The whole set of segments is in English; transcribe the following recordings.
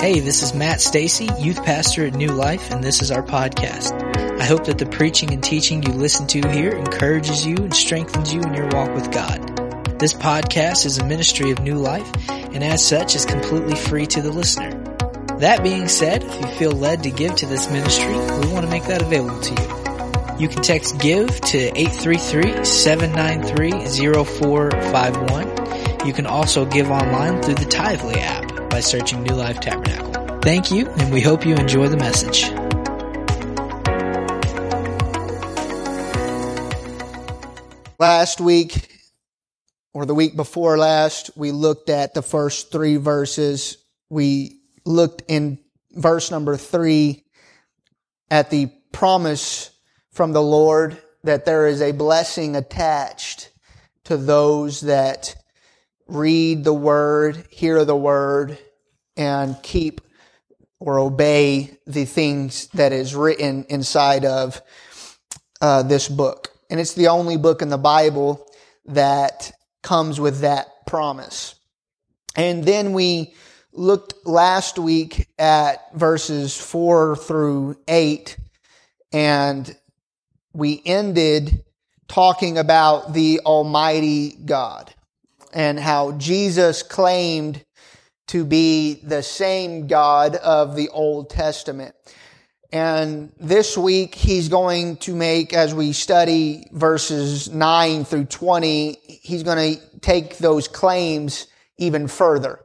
Hey, this is Matt Stacy, youth pastor at New Life, and this is our podcast. I hope that the preaching and teaching you listen to here encourages you and strengthens you in your walk with God. This podcast is a ministry of New Life, and as such is completely free to the listener. That being said, if you feel led to give to this ministry, we want to make that available to you. You can text GIVE to 833-793-0451. You can also give online through the Tithely app by searching New Life Tabernacle. Thank you, and we hope you enjoy the message. Last week, or the week before last, we looked at the first three verses. We looked in verse number three at the promise from the Lord that there is a blessing attached to those that read the word, hear the word, and keep or obey the things that is written inside of uh, this book. And it's the only book in the Bible that comes with that promise. And then we looked last week at verses four through eight, and we ended talking about the Almighty God and how Jesus claimed to be the same God of the Old Testament. And this week he's going to make, as we study verses 9 through 20, he's going to take those claims even further.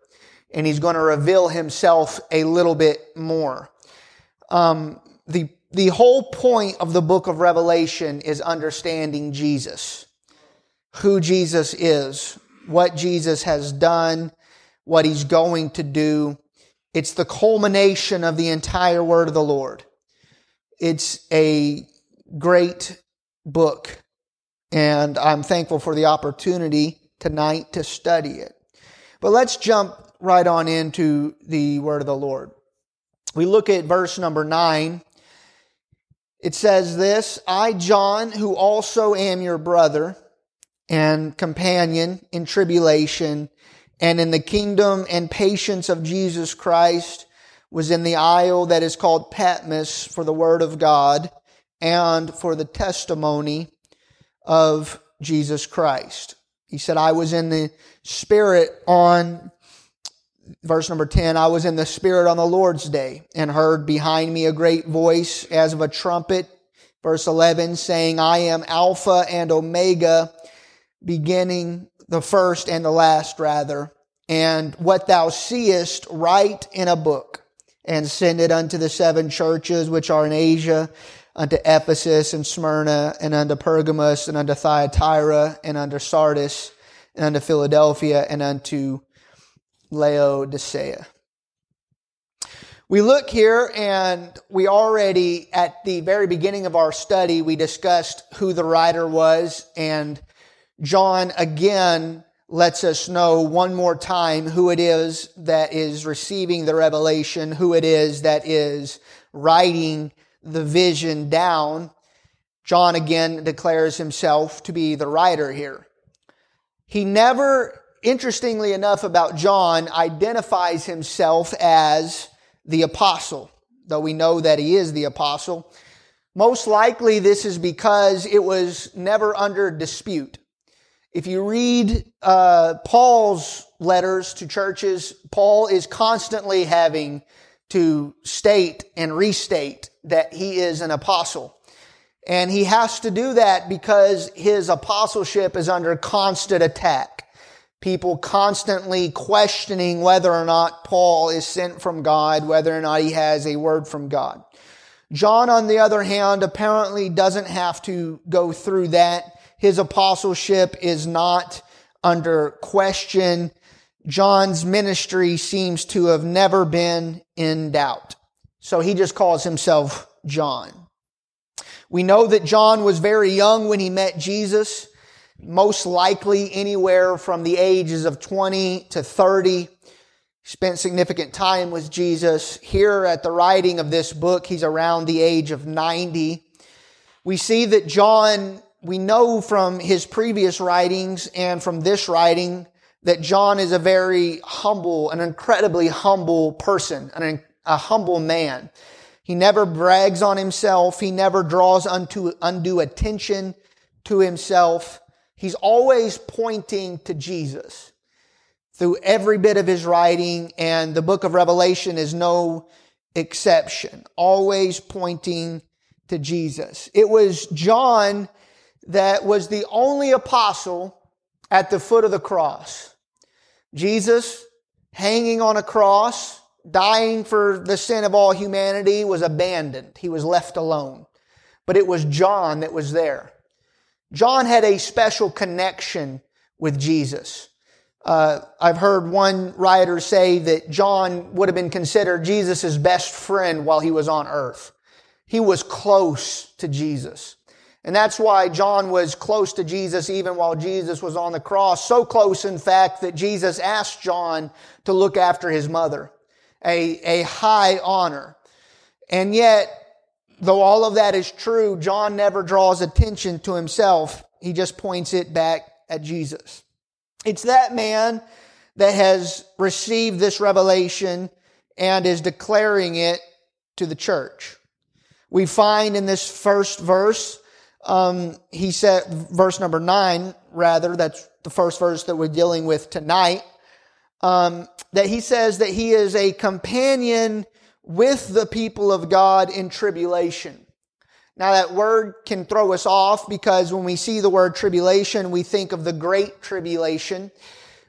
And he's going to reveal himself a little bit more. Um, the the whole point of the book of Revelation is understanding Jesus, who Jesus is, what Jesus has done, what he's going to do. It's the culmination of the entire word of the Lord. It's a great book, and I'm thankful for the opportunity tonight to study it. But let's jump right on into the word of the Lord. We look at verse number nine it says this, I, John, who also am your brother and companion in tribulation and in the kingdom and patience of Jesus Christ, was in the isle that is called Patmos for the word of God and for the testimony of Jesus Christ. He said, I was in the Spirit on verse number 10, I was in the Spirit on the Lord's day and heard behind me a great voice as of a trumpet. Verse 11 saying, I am Alpha and Omega, beginning the first and the last rather. And what thou seest, write in a book and send it unto the seven churches which are in Asia, unto Ephesus and Smyrna and unto Pergamos and unto Thyatira and unto Sardis and unto Philadelphia and unto Laodicea. We look here and we already, at the very beginning of our study, we discussed who the writer was and John again lets us know one more time who it is that is receiving the revelation, who it is that is writing the vision down. John again declares himself to be the writer here. He never interestingly enough about John, identifies himself as the apostle, though we know that he is the apostle. Most likely this is because it was never under dispute. If you read uh, Paul's letters to churches, Paul is constantly having to state and restate that he is an apostle. And he has to do that because his apostleship is under constant attack people constantly questioning whether or not Paul is sent from God, whether or not he has a word from God. John, on the other hand, apparently doesn't have to go through that. His apostleship is not under question. John's ministry seems to have never been in doubt. So he just calls himself John. We know that John was very young when he met Jesus most likely anywhere from the ages of 20 to 30. Spent significant time with Jesus. Here at the writing of this book, he's around the age of 90. We see that John, we know from his previous writings and from this writing that John is a very humble, an incredibly humble person, an, a humble man. He never brags on himself. He never draws unto, undue attention to himself. He's always pointing to Jesus through every bit of his writing, and the book of Revelation is no exception, always pointing to Jesus. It was John that was the only apostle at the foot of the cross. Jesus hanging on a cross, dying for the sin of all humanity, was abandoned. He was left alone. But it was John that was there. John had a special connection with Jesus. Uh, I've heard one writer say that John would have been considered Jesus' best friend while he was on earth. He was close to Jesus. And that's why John was close to Jesus even while Jesus was on the cross. So close, in fact, that Jesus asked John to look after his mother. A, a high honor. And yet, though all of that is true, John never draws attention to himself. He just points it back at Jesus. It's that man that has received this revelation and is declaring it to the church. We find in this first verse, um, he said, verse number nine, rather, that's the first verse that we're dealing with tonight, um, that he says that he is a companion with the people of God in tribulation. Now that word can throw us off because when we see the word tribulation, we think of the great tribulation.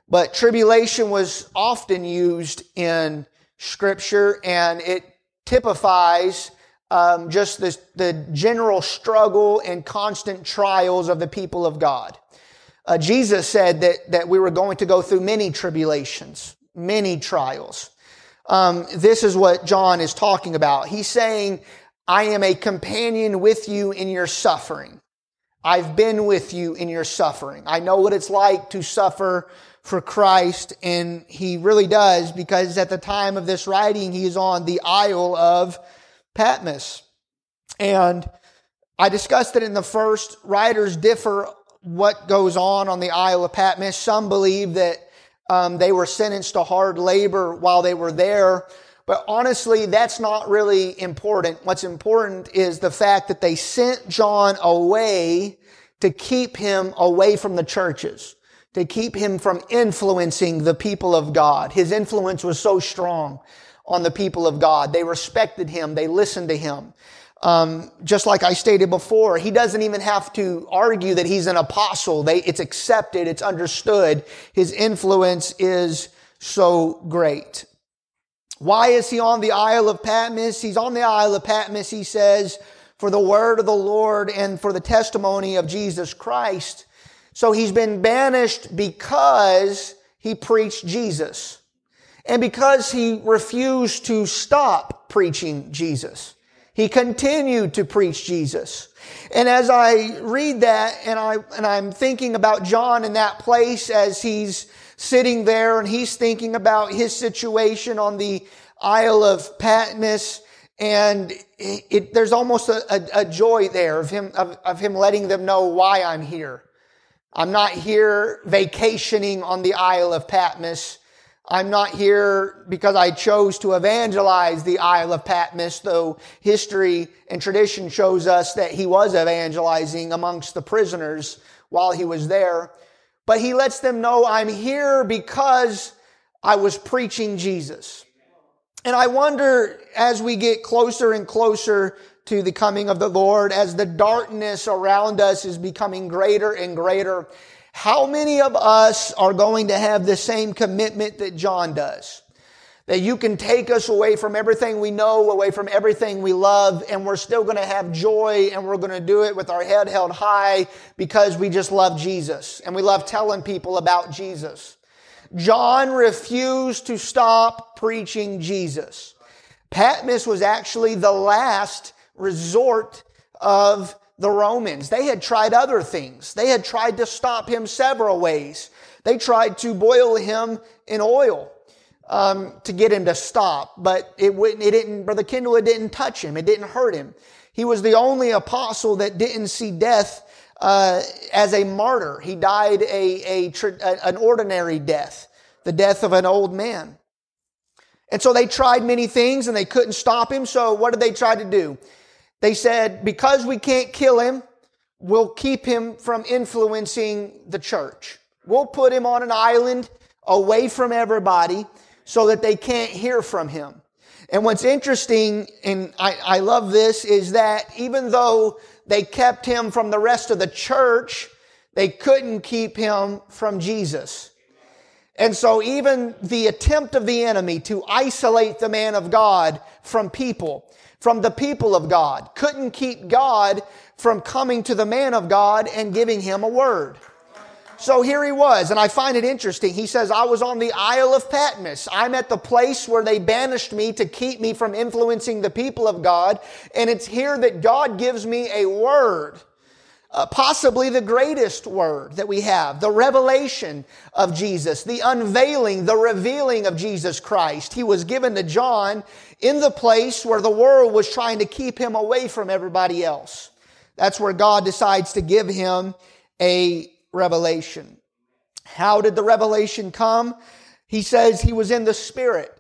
But tribulation was often used in scripture and it typifies um, just this, the general struggle and constant trials of the people of God. Uh, Jesus said that, that we were going to go through many tribulations, many trials. Um, this is what John is talking about. He's saying, I am a companion with you in your suffering. I've been with you in your suffering. I know what it's like to suffer for Christ, and he really does because at the time of this writing, he is on the Isle of Patmos. And I discussed it in the first. Writers differ what goes on on the Isle of Patmos. Some believe that um, they were sentenced to hard labor while they were there. But honestly, that's not really important. What's important is the fact that they sent John away to keep him away from the churches, to keep him from influencing the people of God. His influence was so strong on the people of God. They respected him. They listened to him. Um, just like I stated before, he doesn't even have to argue that he's an apostle. They, it's accepted. It's understood. His influence is so great. Why is he on the Isle of Patmos? He's on the Isle of Patmos, he says, for the word of the Lord and for the testimony of Jesus Christ. So he's been banished because he preached Jesus and because he refused to stop preaching Jesus. He continued to preach Jesus. And as I read that and I, and I'm thinking about John in that place as he's sitting there and he's thinking about his situation on the Isle of Patmos. And it, it, there's almost a, a, a, joy there of him, of, of him letting them know why I'm here. I'm not here vacationing on the Isle of Patmos. I'm not here because I chose to evangelize the Isle of Patmos, though history and tradition shows us that he was evangelizing amongst the prisoners while he was there. But he lets them know I'm here because I was preaching Jesus. And I wonder as we get closer and closer to the coming of the Lord, as the darkness around us is becoming greater and greater, how many of us are going to have the same commitment that John does? That you can take us away from everything we know, away from everything we love, and we're still going to have joy and we're going to do it with our head held high because we just love Jesus and we love telling people about Jesus. John refused to stop preaching Jesus. Patmos was actually the last resort of the Romans. They had tried other things. They had tried to stop him several ways. They tried to boil him in oil um, to get him to stop. But it wouldn't, it didn't, Brother Kendall, it didn't touch him. It didn't hurt him. He was the only apostle that didn't see death uh, as a martyr. He died a, a, an ordinary death, the death of an old man. And so they tried many things and they couldn't stop him. So what did they try to do? They said, because we can't kill him, we'll keep him from influencing the church. We'll put him on an island away from everybody so that they can't hear from him. And what's interesting, and I, I love this, is that even though they kept him from the rest of the church, they couldn't keep him from Jesus. And so even the attempt of the enemy to isolate the man of God from people, from the people of God, couldn't keep God from coming to the man of God and giving him a word. So here he was, and I find it interesting. He says, I was on the Isle of Patmos. I'm at the place where they banished me to keep me from influencing the people of God. And it's here that God gives me a word uh, possibly the greatest word that we have, the revelation of Jesus, the unveiling, the revealing of Jesus Christ. He was given to John in the place where the world was trying to keep him away from everybody else. That's where God decides to give him a revelation. How did the revelation come? He says he was in the Spirit.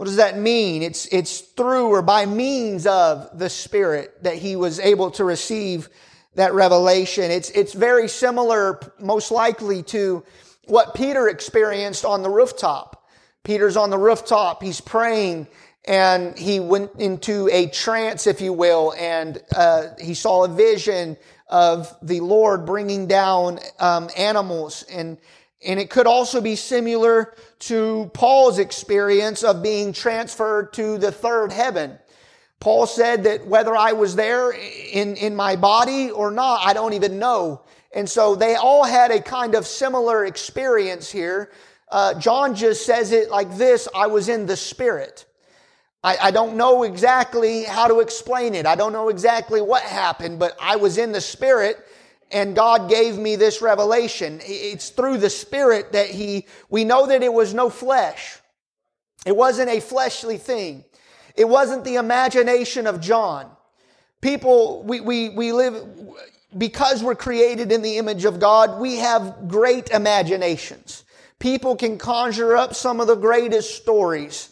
What does that mean? It's, it's through or by means of the Spirit that he was able to receive that revelation. It's, it's very similar, most likely, to what Peter experienced on the rooftop. Peter's on the rooftop, he's praying, and he went into a trance, if you will, and uh, he saw a vision of the Lord bringing down um, animals and and it could also be similar to Paul's experience of being transferred to the third heaven. Paul said that whether I was there in, in my body or not, I don't even know. And so they all had a kind of similar experience here. Uh, John just says it like this I was in the Spirit. I, I don't know exactly how to explain it. I don't know exactly what happened, but I was in the Spirit and God gave me this revelation. It's through the Spirit that He, we know that it was no flesh. It wasn't a fleshly thing. It wasn't the imagination of John. People, we, we, we live, because we're created in the image of God, we have great imaginations. People can conjure up some of the greatest stories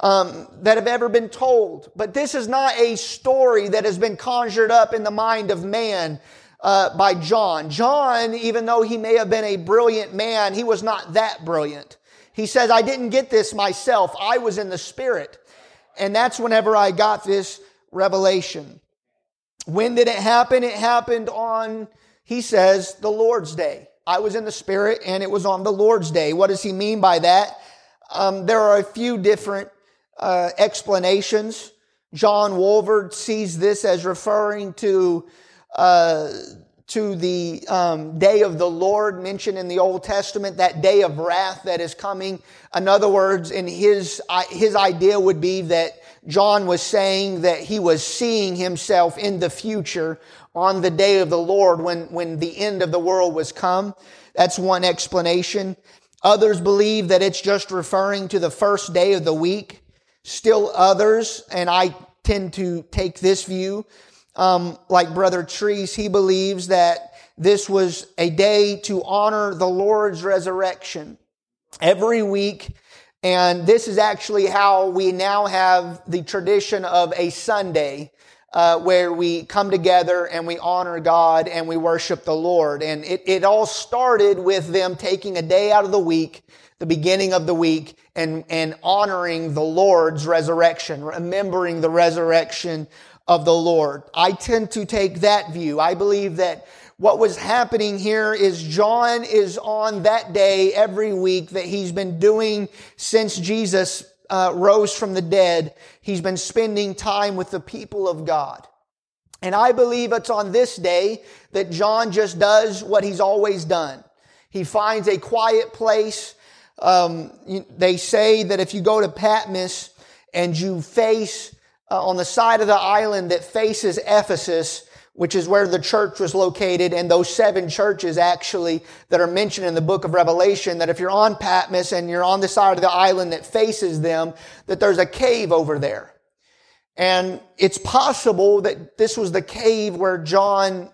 um, that have ever been told. But this is not a story that has been conjured up in the mind of man uh, by John. John, even though he may have been a brilliant man, he was not that brilliant. He says, I didn't get this myself. I was in the Spirit. And that's whenever I got this revelation. When did it happen? It happened on, he says, the Lord's Day. I was in the Spirit and it was on the Lord's Day. What does he mean by that? Um, there are a few different uh, explanations. John Walvoord sees this as referring to uh, to the um, day of the Lord mentioned in the Old Testament, that day of wrath that is coming. In other words, in his, his idea would be that John was saying that he was seeing himself in the future on the day of the Lord when, when the end of the world was come. That's one explanation. Others believe that it's just referring to the first day of the week. Still others, and I tend to take this view, um, like Brother Treese, he believes that this was a day to honor the Lord's resurrection every week. And this is actually how we now have the tradition of a Sunday, uh, where we come together and we honor God and we worship the Lord. And it, it all started with them taking a day out of the week, the beginning of the week, and, and honoring the Lord's resurrection, remembering the resurrection of the Lord. I tend to take that view. I believe that what was happening here is John is on that day every week that he's been doing since Jesus uh, rose from the dead. He's been spending time with the people of God. And I believe it's on this day that John just does what he's always done. He finds a quiet place. Um, they say that if you go to Patmos and you face uh, on the side of the island that faces Ephesus, which is where the church was located, and those seven churches actually that are mentioned in the book of Revelation, that if you're on Patmos and you're on the side of the island that faces them, that there's a cave over there. And it's possible that this was the cave where John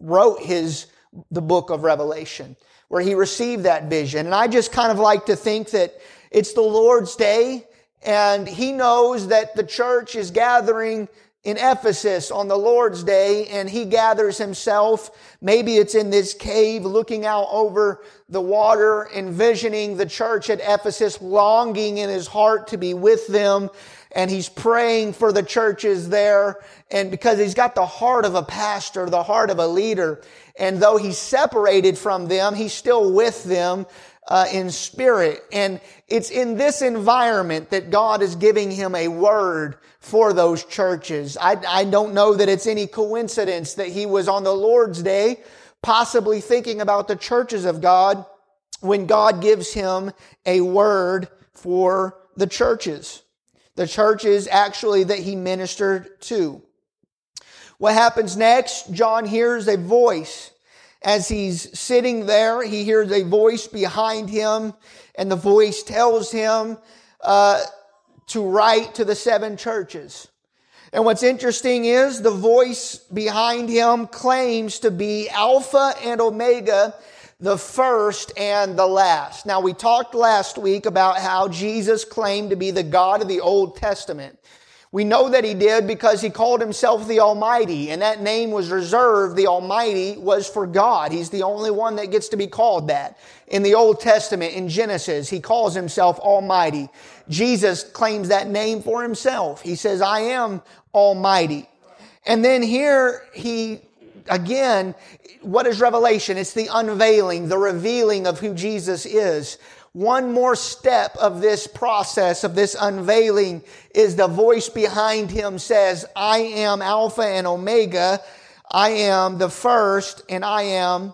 wrote his, the book of Revelation, where he received that vision. And I just kind of like to think that it's the Lord's day and he knows that the church is gathering in Ephesus on the Lord's day and he gathers himself. Maybe it's in this cave looking out over the water, envisioning the church at Ephesus, longing in his heart to be with them. And he's praying for the churches there. And because he's got the heart of a pastor, the heart of a leader. And though he's separated from them, he's still with them uh, in spirit. And it's in this environment that God is giving him a word for those churches. I, I don't know that it's any coincidence that he was on the Lord's day, possibly thinking about the churches of God when God gives him a word for the churches. The churches actually that he ministered to. What happens next? John hears a voice as he's sitting there, he hears a voice behind him, and the voice tells him uh, to write to the seven churches. And what's interesting is the voice behind him claims to be Alpha and Omega, the first and the last. Now, we talked last week about how Jesus claimed to be the God of the Old Testament. We know that he did because he called himself the Almighty, and that name was reserved. The Almighty was for God. He's the only one that gets to be called that. In the Old Testament, in Genesis, he calls himself Almighty. Jesus claims that name for himself. He says, I am Almighty. And then here he, again, what is revelation? It's the unveiling, the revealing of who Jesus is. One more step of this process, of this unveiling, is the voice behind him says, I am Alpha and Omega. I am the first and I am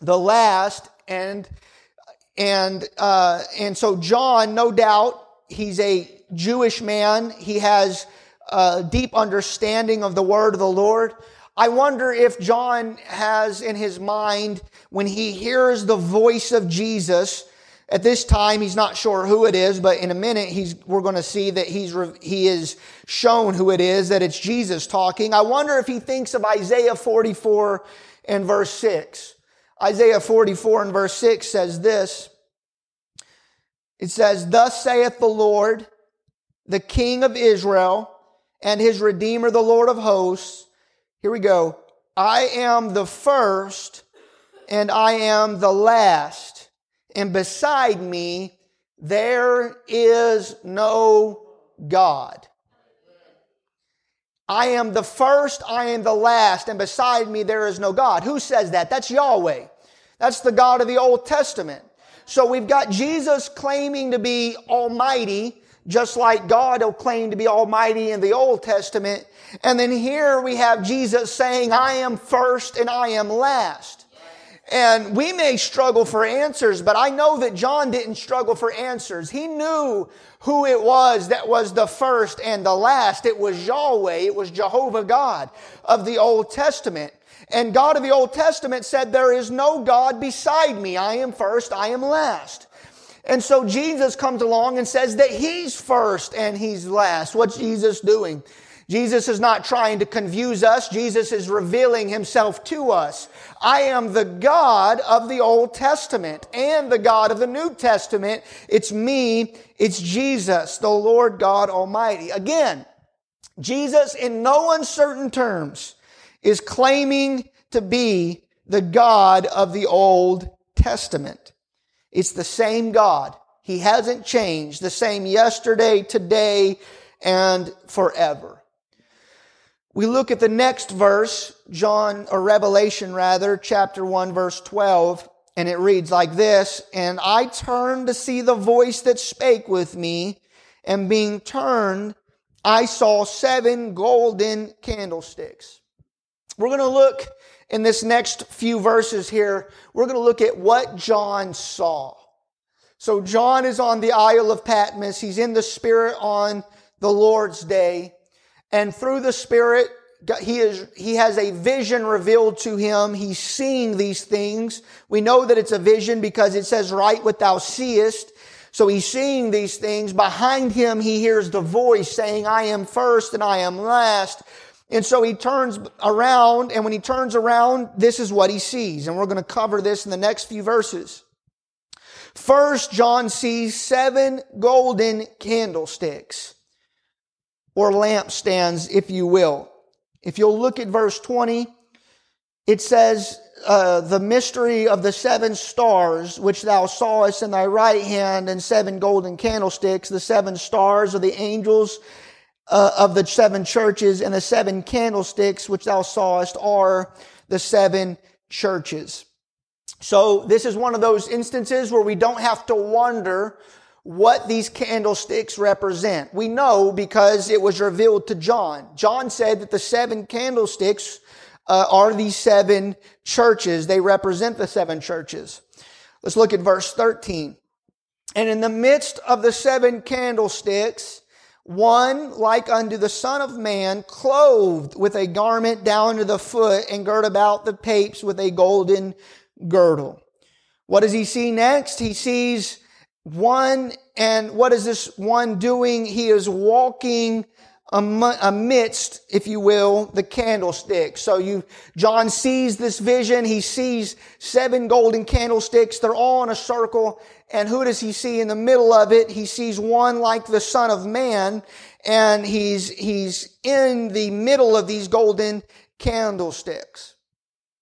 the last. And, and, uh, and so John, no doubt, he's a Jewish man. He has a deep understanding of the word of the Lord. I wonder if John has in his mind, when he hears the voice of Jesus, at this time, he's not sure who it is, but in a minute, he's, we're going to see that he's, he is shown who it is, that it's Jesus talking. I wonder if he thinks of Isaiah 44 and verse 6. Isaiah 44 and verse 6 says this. It says, Thus saith the Lord, the King of Israel, and his Redeemer, the Lord of hosts. Here we go. I am the first and I am the last and beside me there is no God. I am the first, I am the last, and beside me there is no God. Who says that? That's Yahweh. That's the God of the Old Testament. So we've got Jesus claiming to be Almighty, just like God will claim to be Almighty in the Old Testament. And then here we have Jesus saying, I am first and I am last. And we may struggle for answers, but I know that John didn't struggle for answers. He knew who it was that was the first and the last. It was Yahweh. It was Jehovah God of the Old Testament. And God of the Old Testament said, there is no God beside me. I am first. I am last. And so Jesus comes along and says that He's first and He's last. What's Jesus doing? Jesus is not trying to confuse us. Jesus is revealing himself to us. I am the God of the Old Testament and the God of the New Testament. It's me. It's Jesus, the Lord God Almighty. Again, Jesus in no uncertain terms is claiming to be the God of the Old Testament. It's the same God. He hasn't changed. The same yesterday, today, and forever. We look at the next verse, John, or Revelation rather, chapter 1, verse 12, and it reads like this, And I turned to see the voice that spake with me, and being turned, I saw seven golden candlesticks. We're going to look in this next few verses here, we're going to look at what John saw. So John is on the Isle of Patmos. He's in the Spirit on the Lord's day. And through the Spirit, he is, he has a vision revealed to him. He's seeing these things. We know that it's a vision because it says, write what thou seest. So he's seeing these things. Behind him, he hears the voice saying, I am first and I am last. And so he turns around, and when he turns around, this is what he sees. And we're going to cover this in the next few verses. First, John sees seven golden candlesticks, or lampstands, if you will. If you'll look at verse 20, it says, uh, the mystery of the seven stars which thou sawest in thy right hand and seven golden candlesticks. The seven stars are the angels uh, of the seven churches and the seven candlesticks which thou sawest are the seven churches. So this is one of those instances where we don't have to wonder what these candlesticks represent. We know because it was revealed to John. John said that the seven candlesticks uh, are these seven churches. They represent the seven churches. Let's look at verse 13. And in the midst of the seven candlesticks, one like unto the Son of Man, clothed with a garment down to the foot and girt about the paps with a golden girdle. What does he see next? He sees one, and what is this one doing? He is walking amidst, if you will, the candlesticks. So you, John sees this vision. He sees seven golden candlesticks. They're all in a circle. And who does he see in the middle of it? He sees one like the son of man. And he's, he's in the middle of these golden candlesticks.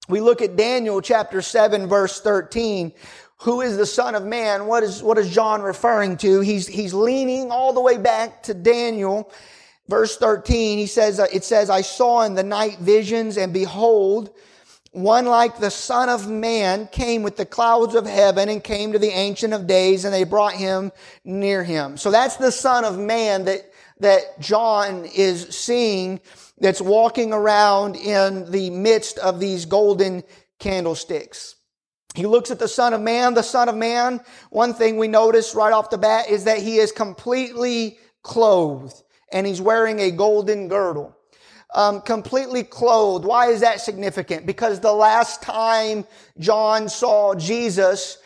We look at Daniel chapter 7 verse 13. Who is the son of man? What is, what is John referring to? He's, he's leaning all the way back to Daniel Verse 13, he says, uh, it says, I saw in the night visions and behold, one like the son of man came with the clouds of heaven and came to the ancient of days and they brought him near him. So that's the son of man that, that John is seeing that's walking around in the midst of these golden candlesticks. He looks at the son of man, the son of man. One thing we notice right off the bat is that he is completely clothed and he's wearing a golden girdle. Um, completely clothed. Why is that significant? Because the last time John saw Jesus,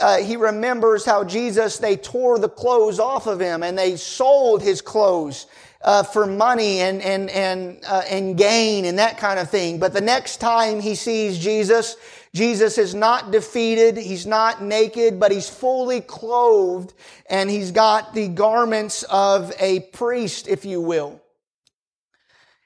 uh, he remembers how Jesus, they tore the clothes off of him and they sold his clothes. Uh, for money and and and uh, and gain and that kind of thing. But the next time he sees Jesus, Jesus is not defeated. He's not naked, but he's fully clothed and he's got the garments of a priest, if you will.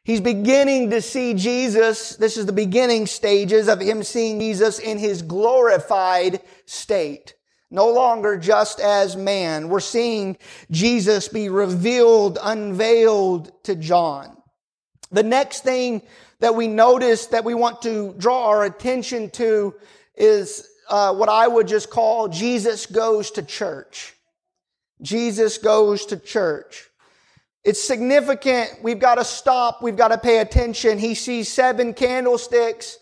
He's beginning to see Jesus. This is the beginning stages of him seeing Jesus in his glorified state. No longer just as man. We're seeing Jesus be revealed, unveiled to John. The next thing that we notice that we want to draw our attention to is uh, what I would just call Jesus goes to church. Jesus goes to church. It's significant. We've got to stop. We've got to pay attention. He sees seven candlesticks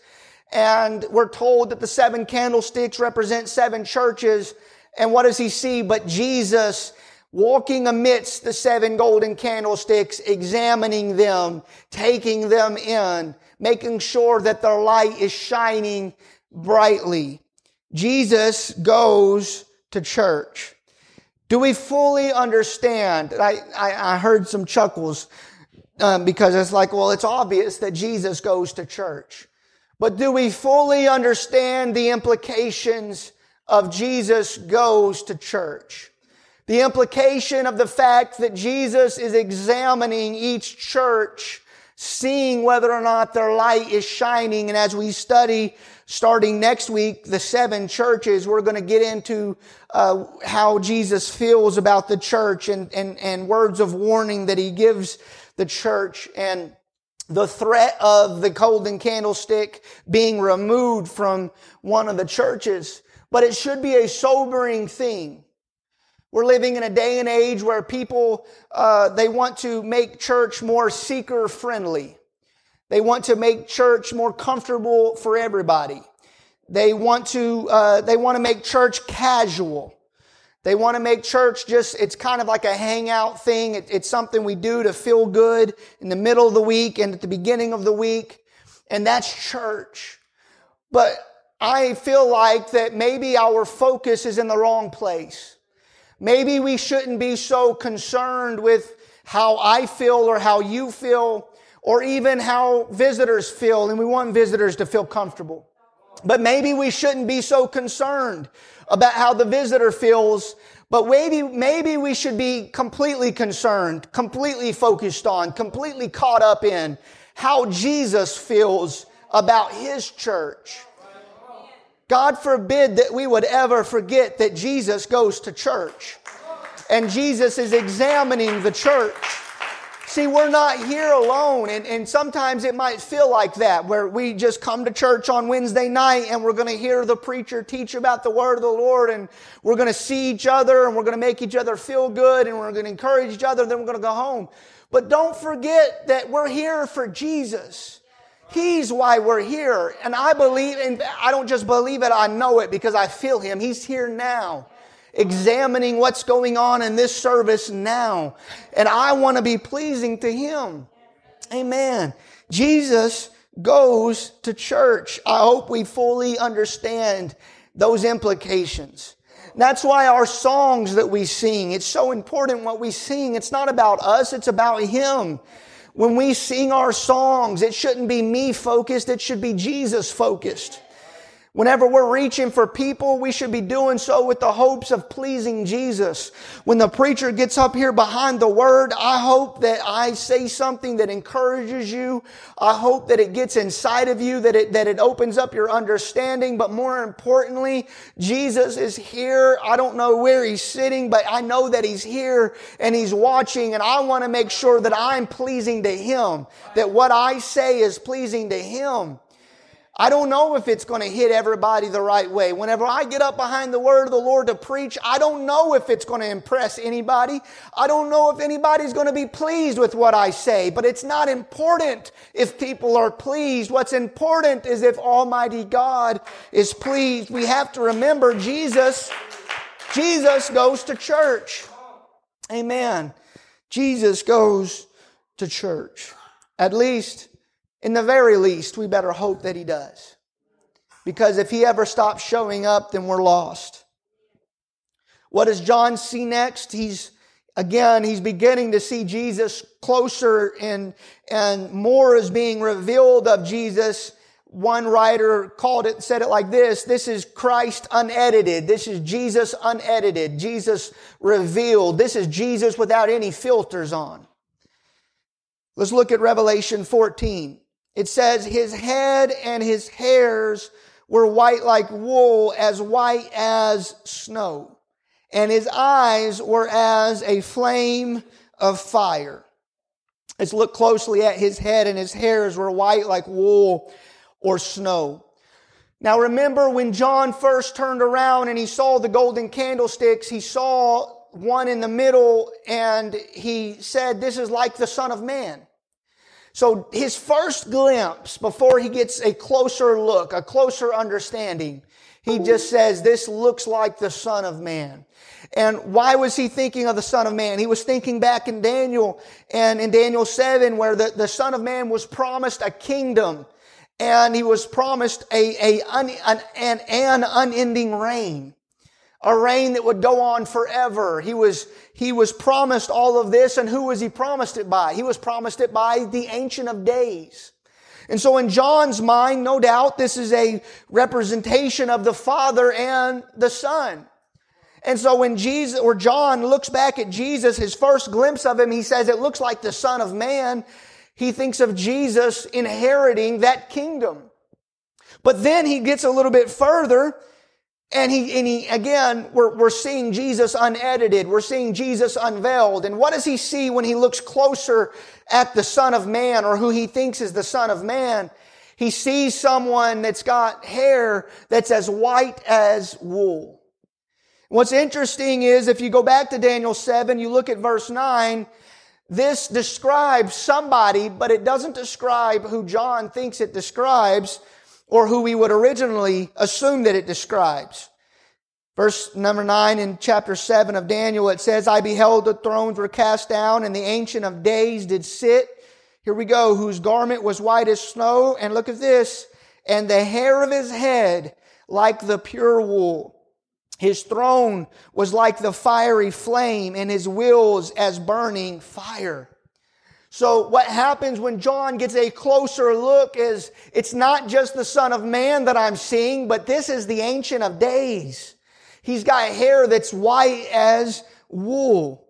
and we're told that the seven candlesticks represent seven churches. And what does he see? But Jesus walking amidst the seven golden candlesticks, examining them, taking them in, making sure that their light is shining brightly. Jesus goes to church. Do we fully understand? I, I, I heard some chuckles um, because it's like, well, it's obvious that Jesus goes to church. But do we fully understand the implications of Jesus goes to church? The implication of the fact that Jesus is examining each church, seeing whether or not their light is shining. And as we study starting next week, the seven churches, we're going to get into uh, how Jesus feels about the church and, and, and words of warning that he gives the church and the threat of the golden candlestick being removed from one of the churches. But it should be a sobering thing we're living in a day and age where people, uh, they want to make church more seeker friendly. They want to make church more comfortable for everybody. They want to, uh, they want to make church casual. They want to make church just, it's kind of like a hangout thing. It, it's something we do to feel good in the middle of the week and at the beginning of the week. And that's church. But I feel like that maybe our focus is in the wrong place. Maybe we shouldn't be so concerned with how I feel or how you feel or even how visitors feel, and we want visitors to feel comfortable. But maybe we shouldn't be so concerned about how the visitor feels, but maybe, maybe we should be completely concerned, completely focused on, completely caught up in how Jesus feels about His church. God forbid that we would ever forget that Jesus goes to church and Jesus is examining the church. See, we're not here alone, and, and sometimes it might feel like that, where we just come to church on Wednesday night and we're going to hear the preacher teach about the word of the Lord, and we're going to see each other, and we're going to make each other feel good, and we're going to encourage each other, then we're going to go home. But don't forget that we're here for Jesus. He's why we're here. And I believe, and I don't just believe it, I know it because I feel Him. He's here now examining what's going on in this service now. And I want to be pleasing to Him. Amen. Jesus goes to church. I hope we fully understand those implications. That's why our songs that we sing, it's so important what we sing. It's not about us, it's about Him. When we sing our songs, it shouldn't be me focused, it should be Jesus focused. Whenever we're reaching for people, we should be doing so with the hopes of pleasing Jesus. When the preacher gets up here behind the word, I hope that I say something that encourages you. I hope that it gets inside of you, that it, that it opens up your understanding. But more importantly, Jesus is here. I don't know where he's sitting, but I know that he's here and he's watching and I want to make sure that I'm pleasing to him, that what I say is pleasing to him. I don't know if it's going to hit everybody the right way. Whenever I get up behind the word of the Lord to preach, I don't know if it's going to impress anybody. I don't know if anybody's going to be pleased with what I say, but it's not important if people are pleased. What's important is if Almighty God is pleased. We have to remember Jesus, Jesus goes to church. Amen. Jesus goes to church. At least in the very least, we better hope that he does. Because if he ever stops showing up, then we're lost. What does John see next? He's again, he's beginning to see Jesus closer and, and more is being revealed of Jesus. One writer called it, said it like this. This is Christ unedited. This is Jesus unedited. Jesus revealed. This is Jesus without any filters on. Let's look at Revelation 14. It says, His head and his hairs were white like wool, as white as snow, and his eyes were as a flame of fire. Let's look closely at his head and his hairs were white like wool or snow. Now remember when John first turned around and he saw the golden candlesticks, he saw one in the middle and he said, this is like the son of man. So his first glimpse before he gets a closer look, a closer understanding, he just says, this looks like the son of man. And why was he thinking of the son of man? He was thinking back in Daniel and in Daniel 7 where the, the son of man was promised a kingdom and he was promised a, a an, an, an unending reign a reign that would go on forever. He was, he was promised all of this, and who was he promised it by? He was promised it by the Ancient of Days. And so in John's mind, no doubt, this is a representation of the Father and the Son. And so when Jesus, or John looks back at Jesus, his first glimpse of him, he says it looks like the Son of Man. He thinks of Jesus inheriting that kingdom. But then he gets a little bit further and he, and he, again, we're, we're seeing Jesus unedited. We're seeing Jesus unveiled. And what does he see when he looks closer at the Son of Man or who he thinks is the Son of Man? He sees someone that's got hair that's as white as wool. What's interesting is if you go back to Daniel 7, you look at verse 9, this describes somebody, but it doesn't describe who John thinks it describes or who we would originally assume that it describes. Verse number nine in chapter seven of Daniel, it says, I beheld the thrones were cast down and the ancient of days did sit. Here we go, whose garment was white as snow. And look at this. And the hair of his head like the pure wool. His throne was like the fiery flame and his wheels as burning fire. So what happens when John gets a closer look is it's not just the Son of Man that I'm seeing, but this is the Ancient of Days. He's got hair that's white as wool.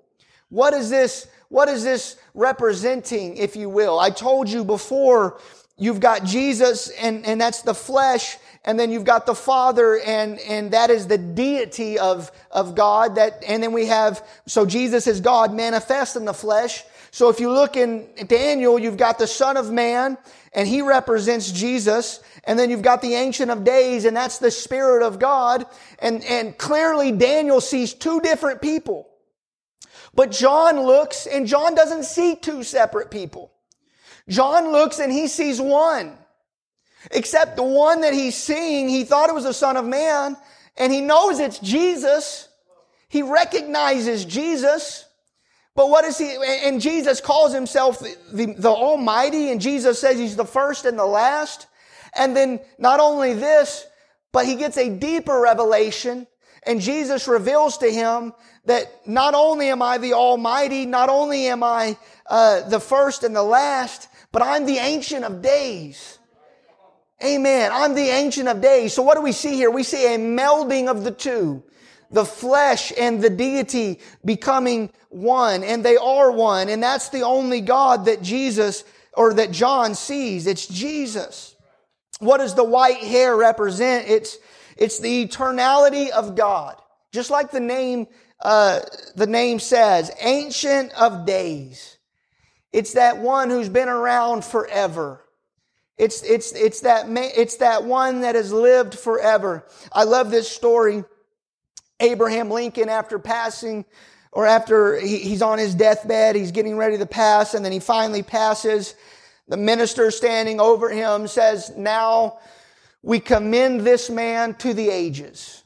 What is this? What is this representing, if you will? I told you before, you've got Jesus and, and that's the flesh and then you've got the Father, and, and that is the deity of, of God. That, and then we have, so Jesus is God manifest in the flesh. So if you look in Daniel, you've got the Son of Man, and he represents Jesus. And then you've got the Ancient of Days, and that's the Spirit of God. And, and clearly Daniel sees two different people. But John looks, and John doesn't see two separate people. John looks and he sees one. Except the one that he's seeing, he thought it was the Son of Man, and he knows it's Jesus. He recognizes Jesus. But what is he? And Jesus calls himself the, the, the, Almighty, and Jesus says he's the first and the last. And then not only this, but he gets a deeper revelation, and Jesus reveals to him that not only am I the Almighty, not only am I uh, the first and the last, but I'm the Ancient of Days. Amen. I'm the ancient of days. So what do we see here? We see a melding of the two. The flesh and the deity becoming one, and they are one, and that's the only God that Jesus or that John sees. It's Jesus. What does the white hair represent? It's, it's the eternality of God. Just like the name, uh, the name says, Ancient of Days. It's that one who's been around forever. It's, it's, it's that, it's that one that has lived forever. I love this story. Abraham Lincoln, after passing, or after he, he's on his deathbed, he's getting ready to pass, and then he finally passes. The minister standing over him says, Now we commend this man to the ages.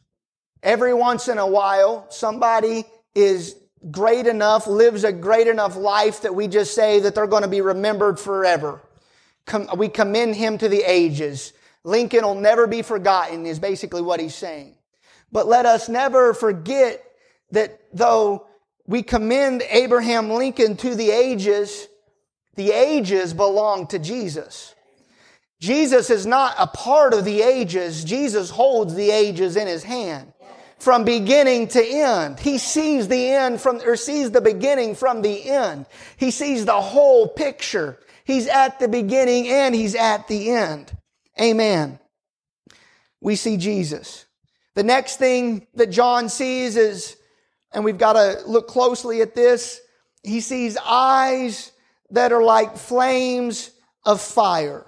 Every once in a while, somebody is great enough, lives a great enough life that we just say that they're going to be remembered forever we commend him to the ages. Lincoln will never be forgotten is basically what he's saying. But let us never forget that though we commend Abraham Lincoln to the ages, the ages belong to Jesus. Jesus is not a part of the ages. Jesus holds the ages in his hand from beginning to end. He sees the end from, or sees the beginning from the end. He sees the whole picture. He's at the beginning and he's at the end. Amen. We see Jesus. The next thing that John sees is, and we've got to look closely at this, he sees eyes that are like flames of fire.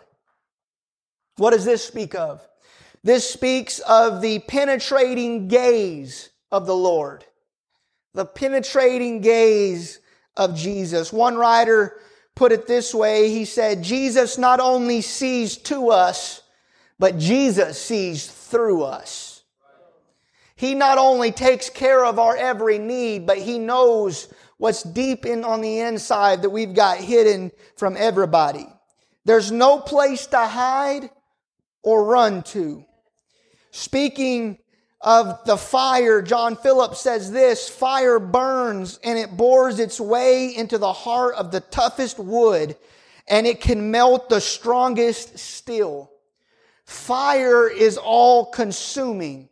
What does this speak of? This speaks of the penetrating gaze of the Lord. The penetrating gaze of Jesus. One writer put it this way. He said, Jesus not only sees to us, but Jesus sees through us. He not only takes care of our every need, but He knows what's deep in on the inside that we've got hidden from everybody. There's no place to hide or run to. Speaking of the fire, John Phillips says this, fire burns and it bores its way into the heart of the toughest wood and it can melt the strongest steel. Fire is all consuming.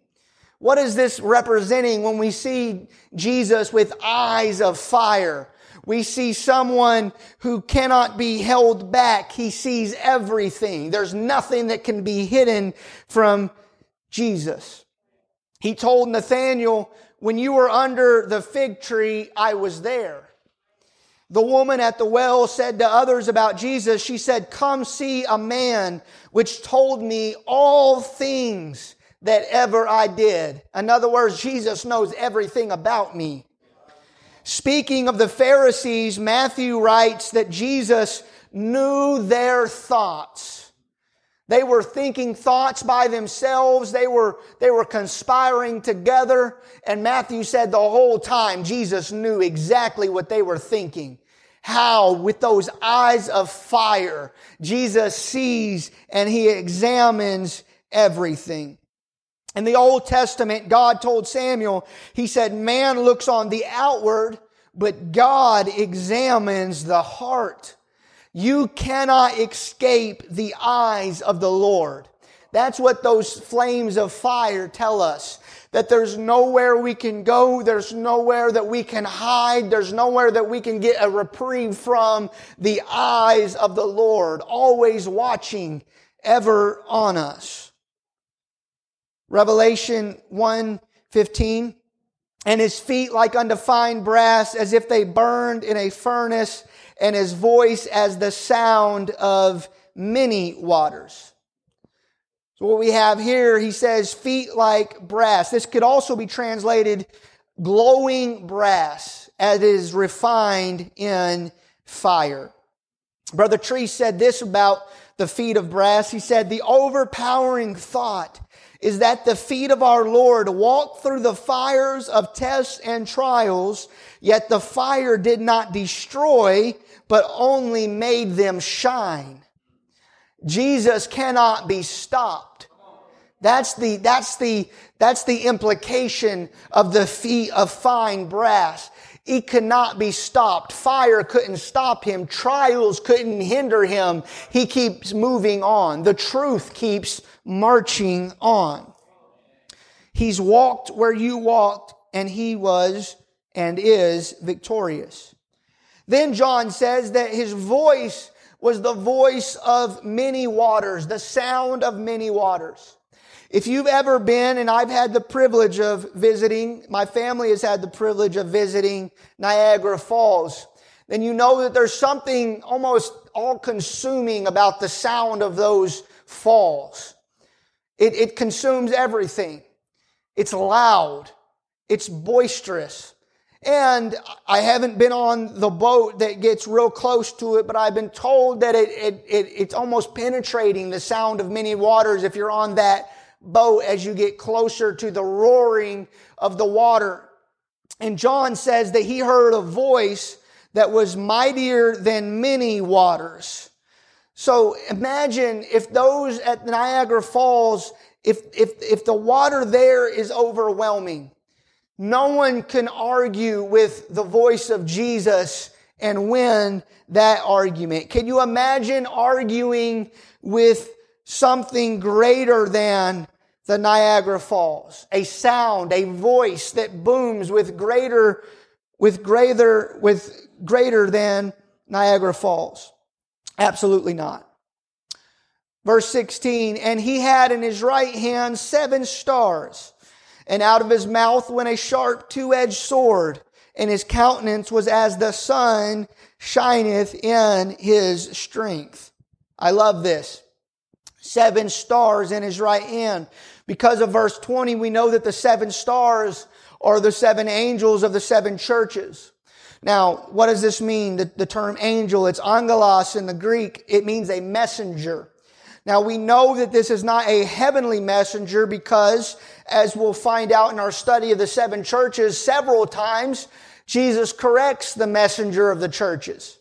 What is this representing when we see Jesus with eyes of fire? We see someone who cannot be held back. He sees everything. There's nothing that can be hidden from Jesus. He told Nathanael, when you were under the fig tree, I was there. The woman at the well said to others about Jesus, she said, come see a man which told me all things that ever I did. In other words, Jesus knows everything about me. Speaking of the Pharisees, Matthew writes that Jesus knew their thoughts. They were thinking thoughts by themselves. They were, they were conspiring together. And Matthew said the whole time Jesus knew exactly what they were thinking. How, with those eyes of fire, Jesus sees and he examines everything. In the Old Testament, God told Samuel, he said, man looks on the outward, but God examines the heart. You cannot escape the eyes of the Lord. That's what those flames of fire tell us. That there's nowhere we can go. There's nowhere that we can hide. There's nowhere that we can get a reprieve from the eyes of the Lord, always watching ever on us. Revelation 1 15. And his feet like unto fine brass, as if they burned in a furnace, and his voice as the sound of many waters. So what we have here, he says, feet like brass. This could also be translated glowing brass, as it is refined in fire. Brother Tree said this about the feet of brass. He said, the overpowering thought is that the feet of our Lord walked through the fires of tests and trials, yet the fire did not destroy, but only made them shine. Jesus cannot be stopped. That's the, that's the, that's the implication of the feet of fine brass. He cannot be stopped. Fire couldn't stop him. Trials couldn't hinder him. He keeps moving on. The truth keeps marching on. He's walked where you walked and he was and is victorious. Then John says that his voice was the voice of many waters, the sound of many waters. If you've ever been, and I've had the privilege of visiting, my family has had the privilege of visiting Niagara Falls, then you know that there's something almost all consuming about the sound of those falls. It, it consumes everything. It's loud. It's boisterous. And I haven't been on the boat that gets real close to it, but I've been told that it, it, it, it's almost penetrating the sound of many waters if you're on that boat as you get closer to the roaring of the water. And John says that he heard a voice that was mightier than many waters. So imagine if those at Niagara Falls, if, if, if the water there is overwhelming, no one can argue with the voice of Jesus and win that argument. Can you imagine arguing with something greater than the Niagara Falls. A sound, a voice that booms with greater, with greater, with greater than Niagara Falls. Absolutely not. Verse 16, and he had in his right hand seven stars, and out of his mouth went a sharp two-edged sword, and his countenance was as the sun shineth in his strength. I love this. Seven stars in his right hand. Because of verse 20, we know that the seven stars are the seven angels of the seven churches. Now, what does this mean? The, the term angel, it's angelos in the Greek. It means a messenger. Now we know that this is not a heavenly messenger because, as we'll find out in our study of the seven churches, several times Jesus corrects the messenger of the churches.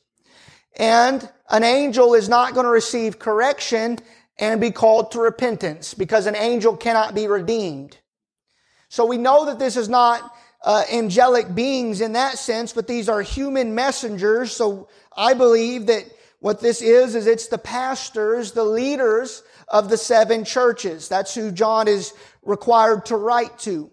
And an angel is not going to receive correction and be called to repentance because an angel cannot be redeemed. So we know that this is not uh, angelic beings in that sense, but these are human messengers. So I believe that what this is, is it's the pastors, the leaders of the seven churches. That's who John is required to write to.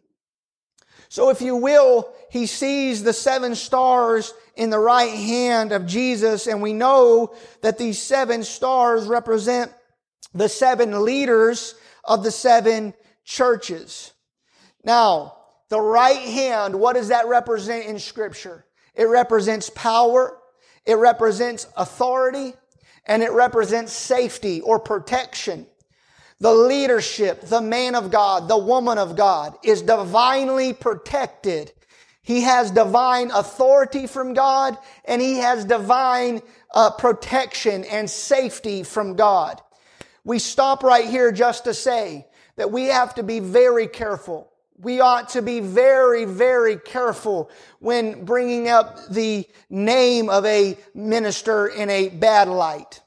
So if you will, he sees the seven stars in the right hand of Jesus, and we know that these seven stars represent the seven leaders of the seven churches. Now, the right hand, what does that represent in scripture? It represents power, it represents authority, and it represents safety or protection. The leadership, the man of God, the woman of God is divinely protected. He has divine authority from God and he has divine uh, protection and safety from God. We stop right here just to say that we have to be very careful. We ought to be very, very careful when bringing up the name of a minister in a bad light.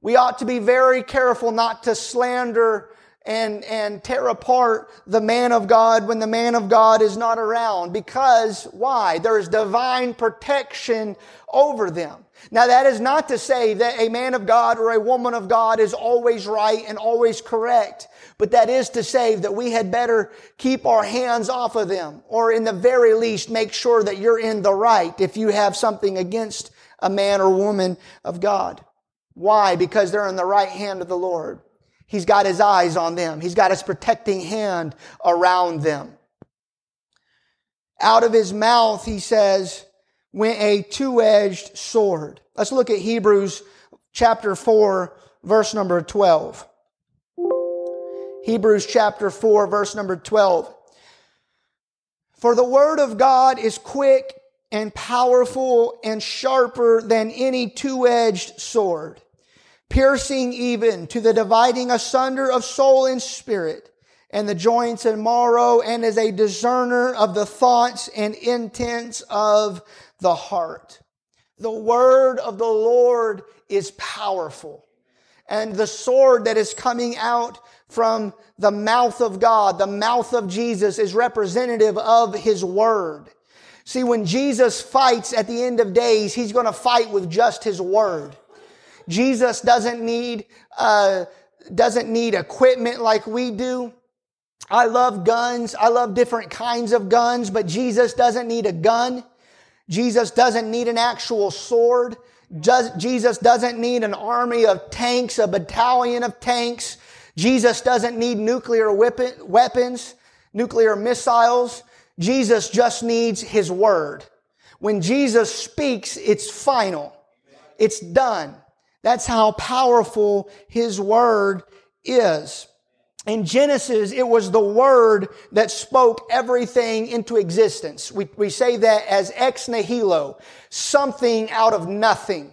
We ought to be very careful not to slander and, and tear apart the man of God when the man of God is not around. Because, why? There is divine protection over them. Now that is not to say that a man of God or a woman of God is always right and always correct, but that is to say that we had better keep our hands off of them, or in the very least make sure that you're in the right if you have something against a man or woman of God. Why? Because they're in the right hand of the Lord. He's got his eyes on them. He's got his protecting hand around them. Out of his mouth, he says, went a two-edged sword. Let's look at Hebrews chapter 4, verse number 12. Hebrews chapter 4, verse number 12. For the word of God is quick and powerful and sharper than any two-edged sword piercing even to the dividing asunder of soul and spirit and the joints and marrow and is a discerner of the thoughts and intents of the heart. The word of the Lord is powerful. And the sword that is coming out from the mouth of God, the mouth of Jesus is representative of his word. See, when Jesus fights at the end of days, he's going to fight with just his word. Jesus doesn't need, uh, doesn't need equipment like we do. I love guns. I love different kinds of guns, but Jesus doesn't need a gun. Jesus doesn't need an actual sword. Jesus doesn't need an army of tanks, a battalion of tanks. Jesus doesn't need nuclear weapons, nuclear missiles. Jesus just needs His Word. When Jesus speaks, it's final. It's done. That's how powerful His Word is. In Genesis, it was the Word that spoke everything into existence. We, we say that as ex nihilo, something out of nothing.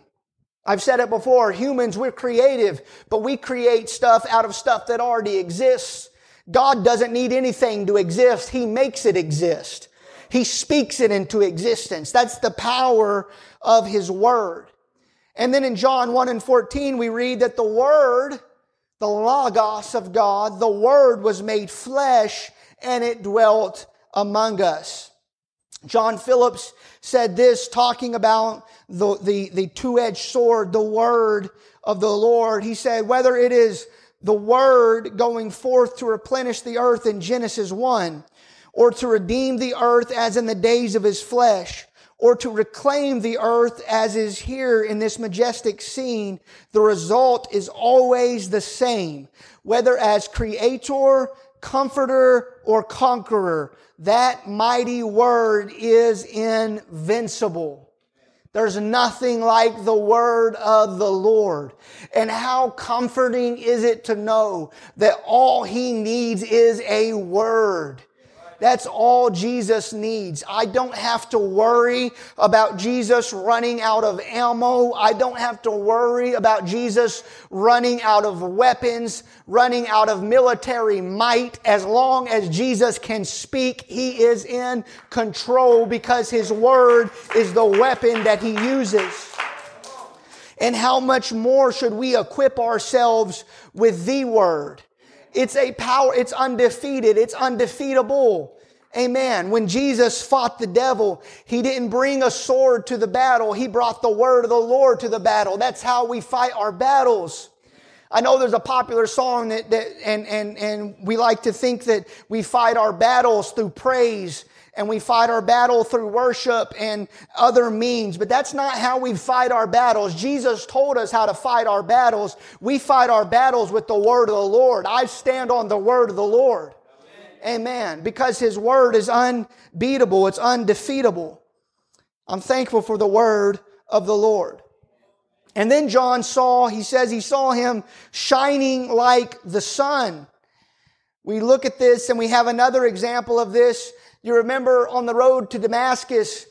I've said it before, humans, we're creative, but we create stuff out of stuff that already exists. God doesn't need anything to exist. He makes it exist. He speaks it into existence. That's the power of His Word. And then in John 1 and 14, we read that the Word, the Logos of God, the Word was made flesh and it dwelt among us. John Phillips said this, talking about the, the, the two-edged sword, the Word of the Lord. He said, whether it is the Word going forth to replenish the earth in Genesis 1, or to redeem the earth as in the days of his flesh, or to reclaim the earth as is here in this majestic scene, the result is always the same. Whether as creator, comforter, or conqueror, that mighty word is invincible. There's nothing like the word of the Lord. And how comforting is it to know that all he needs is a word. That's all Jesus needs. I don't have to worry about Jesus running out of ammo. I don't have to worry about Jesus running out of weapons, running out of military might. As long as Jesus can speak, He is in control because His Word is the weapon that He uses. And how much more should we equip ourselves with the Word? It's a power, it's undefeated, it's undefeatable. Amen. When Jesus fought the devil, he didn't bring a sword to the battle. He brought the word of the Lord to the battle. That's how we fight our battles. I know there's a popular song that, that and, and, and we like to think that we fight our battles through praise and we fight our battle through worship and other means, but that's not how we fight our battles. Jesus told us how to fight our battles. We fight our battles with the word of the Lord. I stand on the word of the Lord. Amen. Amen. Because his word is unbeatable. It's undefeatable. I'm thankful for the word of the Lord. And then John saw, he says he saw him shining like the sun. We look at this and we have another example of this you remember on the road to Damascus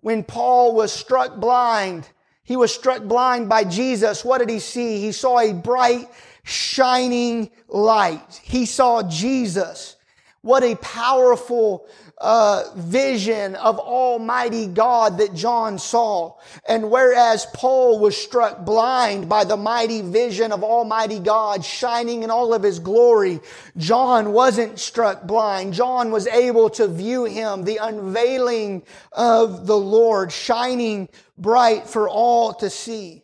when Paul was struck blind. He was struck blind by Jesus. What did he see? He saw a bright, shining light. He saw Jesus. What a powerful uh, vision of Almighty God that John saw. And whereas Paul was struck blind by the mighty vision of Almighty God shining in all of his glory, John wasn't struck blind. John was able to view him, the unveiling of the Lord shining bright for all to see.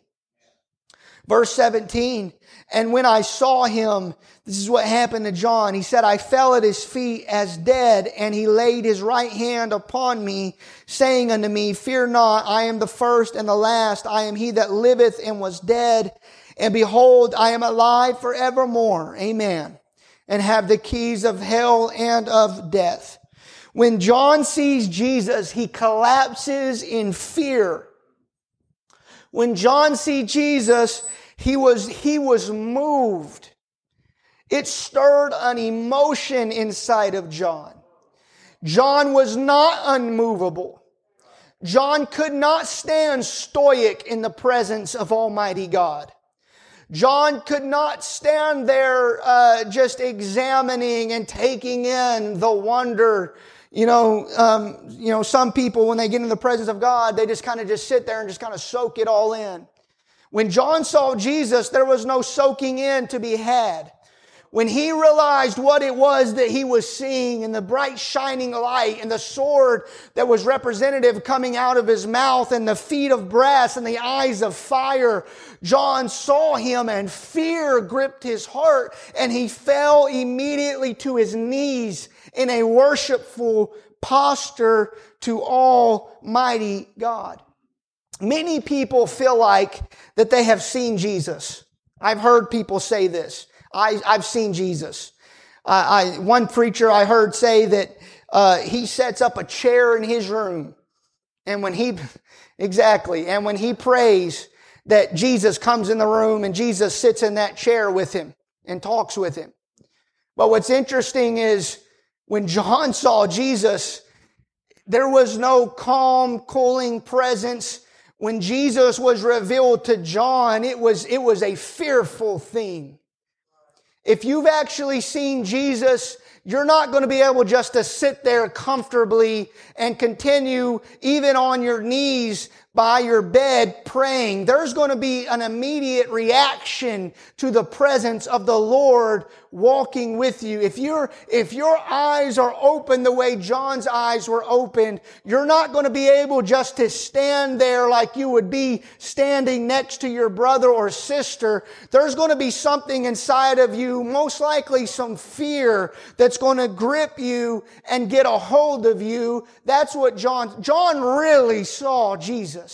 Verse 17, and when I saw him, this is what happened to John. He said, I fell at his feet as dead, and he laid his right hand upon me, saying unto me, Fear not, I am the first and the last. I am he that liveth and was dead. And behold, I am alive forevermore. Amen. And have the keys of hell and of death. When John sees Jesus, he collapses in fear. When John sees Jesus, he was, he was moved. It stirred an emotion inside of John. John was not unmovable. John could not stand stoic in the presence of Almighty God. John could not stand there uh, just examining and taking in the wonder. You know, um, you know, some people when they get in the presence of God, they just kind of just sit there and just kind of soak it all in. When John saw Jesus, there was no soaking in to be had. When he realized what it was that he was seeing and the bright shining light and the sword that was representative coming out of his mouth and the feet of brass and the eyes of fire, John saw him and fear gripped his heart and he fell immediately to his knees in a worshipful posture to Almighty God. Many people feel like that they have seen Jesus. I've heard people say this. I, I've seen Jesus. I, one preacher I heard say that uh, he sets up a chair in his room, and when he exactly, and when he prays, that Jesus comes in the room and Jesus sits in that chair with him and talks with him. But what's interesting is when John saw Jesus, there was no calm, cooling presence. When Jesus was revealed to John, it was, it was a fearful thing. If you've actually seen Jesus, you're not going to be able just to sit there comfortably and continue even on your knees by your bed praying, there's going to be an immediate reaction to the presence of the Lord walking with you. If you're, if your eyes are open the way John's eyes were opened, you're not going to be able just to stand there like you would be standing next to your brother or sister. There's going to be something inside of you, most likely some fear that's going to grip you and get a hold of you. That's what John, John really saw Jesus.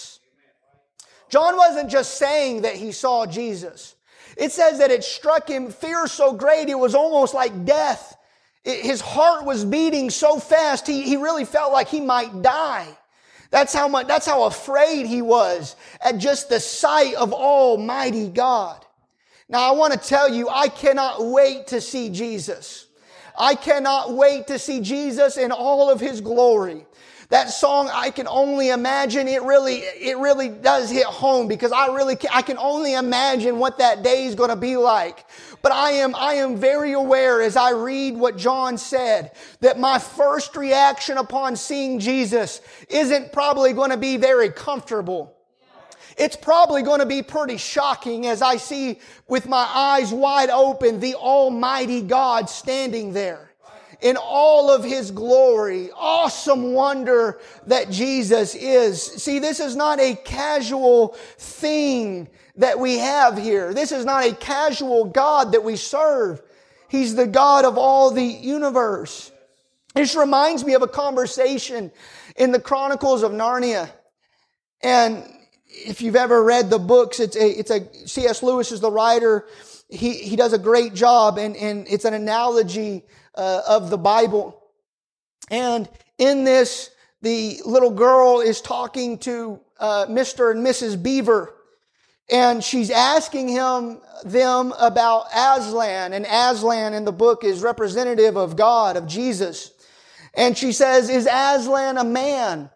John wasn't just saying that he saw Jesus. It says that it struck him fear so great it was almost like death. It, his heart was beating so fast he, he really felt like he might die. That's how much, that's how afraid he was at just the sight of Almighty God. Now I want to tell you, I cannot wait to see Jesus. I cannot wait to see Jesus in all of his glory. That song, I can only imagine, it really, it really does hit home because I really, can, I can only imagine what that day is going to be like. But I am, I am very aware as I read what John said that my first reaction upon seeing Jesus isn't probably going to be very comfortable. It's probably going to be pretty shocking as I see with my eyes wide open the Almighty God standing there in all of his glory. Awesome wonder that Jesus is. See, this is not a casual thing that we have here. This is not a casual God that we serve. He's the God of all the universe. This reminds me of a conversation in the Chronicles of Narnia. And if you've ever read the books, it's a, it's a, C.S. Lewis is the writer. He, he does a great job and, and it's an analogy uh, of the Bible. And in this, the little girl is talking to uh, Mr. and Mrs. Beaver, and she's asking him them about Aslan, and Aslan in the book is representative of God, of Jesus. And she says, "Is Aslan a man?"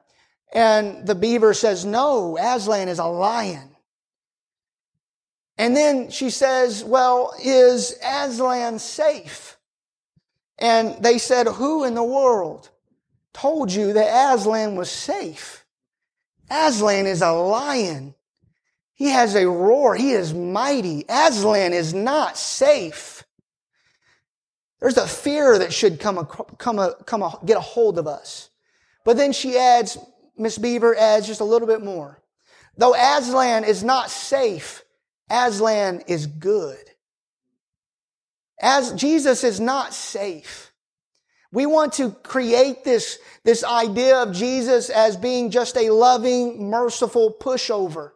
And the beaver says, "No, Aslan is a lion." And then she says, "Well, is Aslan safe?" And they said, who in the world told you that Aslan was safe? Aslan is a lion. He has a roar. He is mighty. Aslan is not safe. There's a fear that should come, a, come, a, come a, get a hold of us. But then she adds, Miss Beaver adds just a little bit more. Though Aslan is not safe, Aslan is good. As Jesus is not safe. We want to create this, this idea of Jesus as being just a loving, merciful pushover.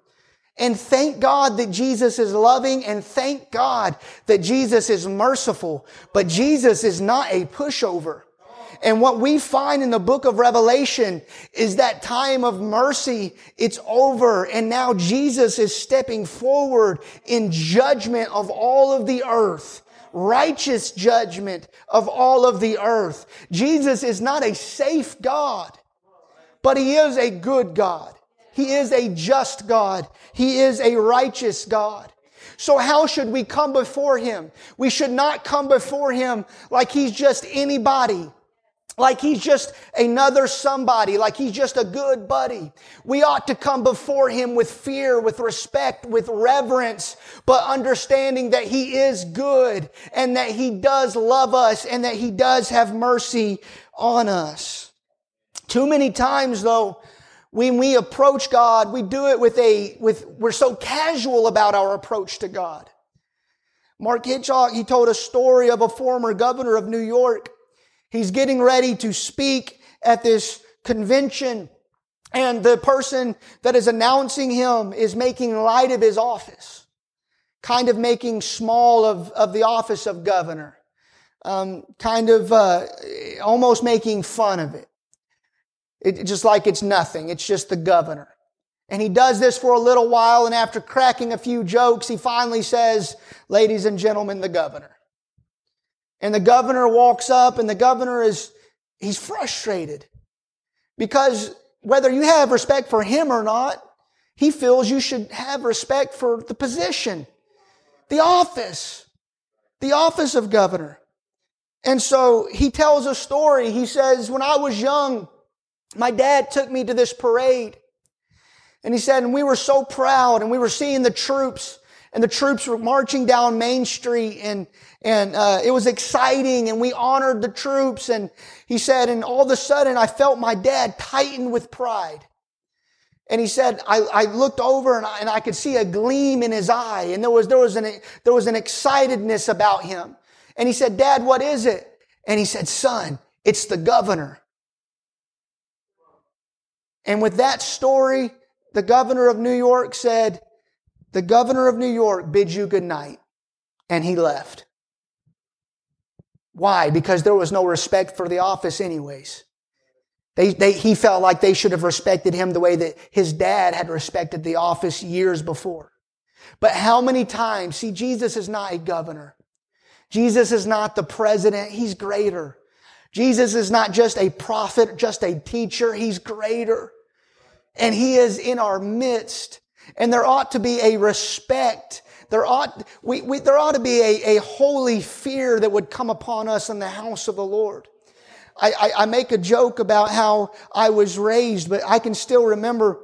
And thank God that Jesus is loving and thank God that Jesus is merciful. But Jesus is not a pushover. And what we find in the book of Revelation is that time of mercy, it's over. And now Jesus is stepping forward in judgment of all of the earth. Righteous judgment of all of the earth. Jesus is not a safe God, but He is a good God. He is a just God. He is a righteous God. So how should we come before Him? We should not come before Him like He's just anybody like he's just another somebody, like he's just a good buddy. We ought to come before him with fear, with respect, with reverence, but understanding that he is good and that he does love us and that he does have mercy on us. Too many times though, when we approach God, we do it with a, with, we're so casual about our approach to God. Mark Hitchcock, he told a story of a former governor of New York He's getting ready to speak at this convention and the person that is announcing him is making light of his office, kind of making small of, of the office of governor, um, kind of uh, almost making fun of it. it. Just like it's nothing, it's just the governor. And he does this for a little while, and after cracking a few jokes, he finally says, Ladies and gentlemen, the governor. And the governor walks up and the governor is, he's frustrated because whether you have respect for him or not, he feels you should have respect for the position, the office, the office of governor. And so he tells a story. He says, when I was young, my dad took me to this parade. And he said, and we were so proud and we were seeing the troops and the troops were marching down Main Street and, and, uh, it was exciting and we honored the troops. And he said, and all of a sudden I felt my dad tighten with pride. And he said, I, I looked over and I, and I could see a gleam in his eye and there was, there was an, there was an excitedness about him. And he said, Dad, what is it? And he said, son, it's the governor. And with that story, the governor of New York said, the governor of New York bids you good night. And he left. Why? Because there was no respect for the office anyways. They, they, he felt like they should have respected him the way that his dad had respected the office years before. But how many times, see, Jesus is not a governor. Jesus is not the president. He's greater. Jesus is not just a prophet, just a teacher. He's greater. And he is in our midst. And there ought to be a respect. There ought, we, we, there ought to be a, a holy fear that would come upon us in the house of the Lord. I, I, I make a joke about how I was raised, but I can still remember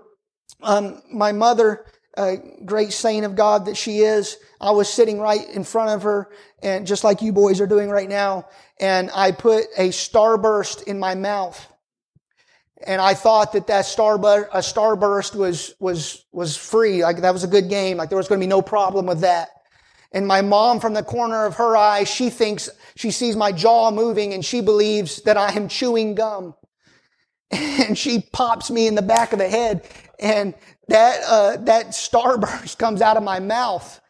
um, my mother, a great saint of God that she is. I was sitting right in front of her, and just like you boys are doing right now, and I put a starburst in my mouth and I thought that that starburst, a starburst was, was, was free. Like that was a good game. Like there was going to be no problem with that. And my mom from the corner of her eye, she thinks, she sees my jaw moving and she believes that I am chewing gum. And she pops me in the back of the head and that, uh, that starburst comes out of my mouth.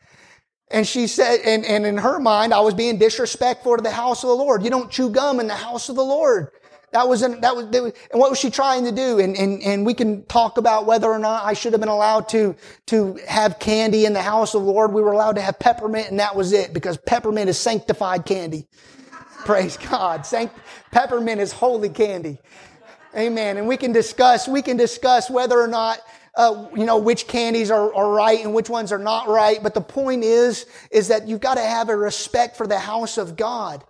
And she said, and, and in her mind, I was being disrespectful to the house of the Lord. You don't chew gum in the house of the Lord. That was, an, that was, was, and what was she trying to do? And, and, and we can talk about whether or not I should have been allowed to, to have candy in the house of the Lord. We were allowed to have peppermint and that was it because peppermint is sanctified candy. Praise God. Sanct, peppermint is holy candy. Amen. And we can discuss, we can discuss whether or not uh, you know, which candies are, are right and which ones are not right. But the point is, is that you've got to have a respect for the house of God.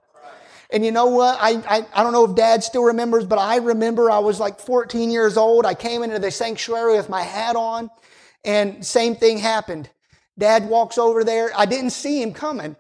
And you know what? I, I, I don't know if dad still remembers, but I remember I was like 14 years old. I came into the sanctuary with my hat on and same thing happened. Dad walks over there. I didn't see him coming.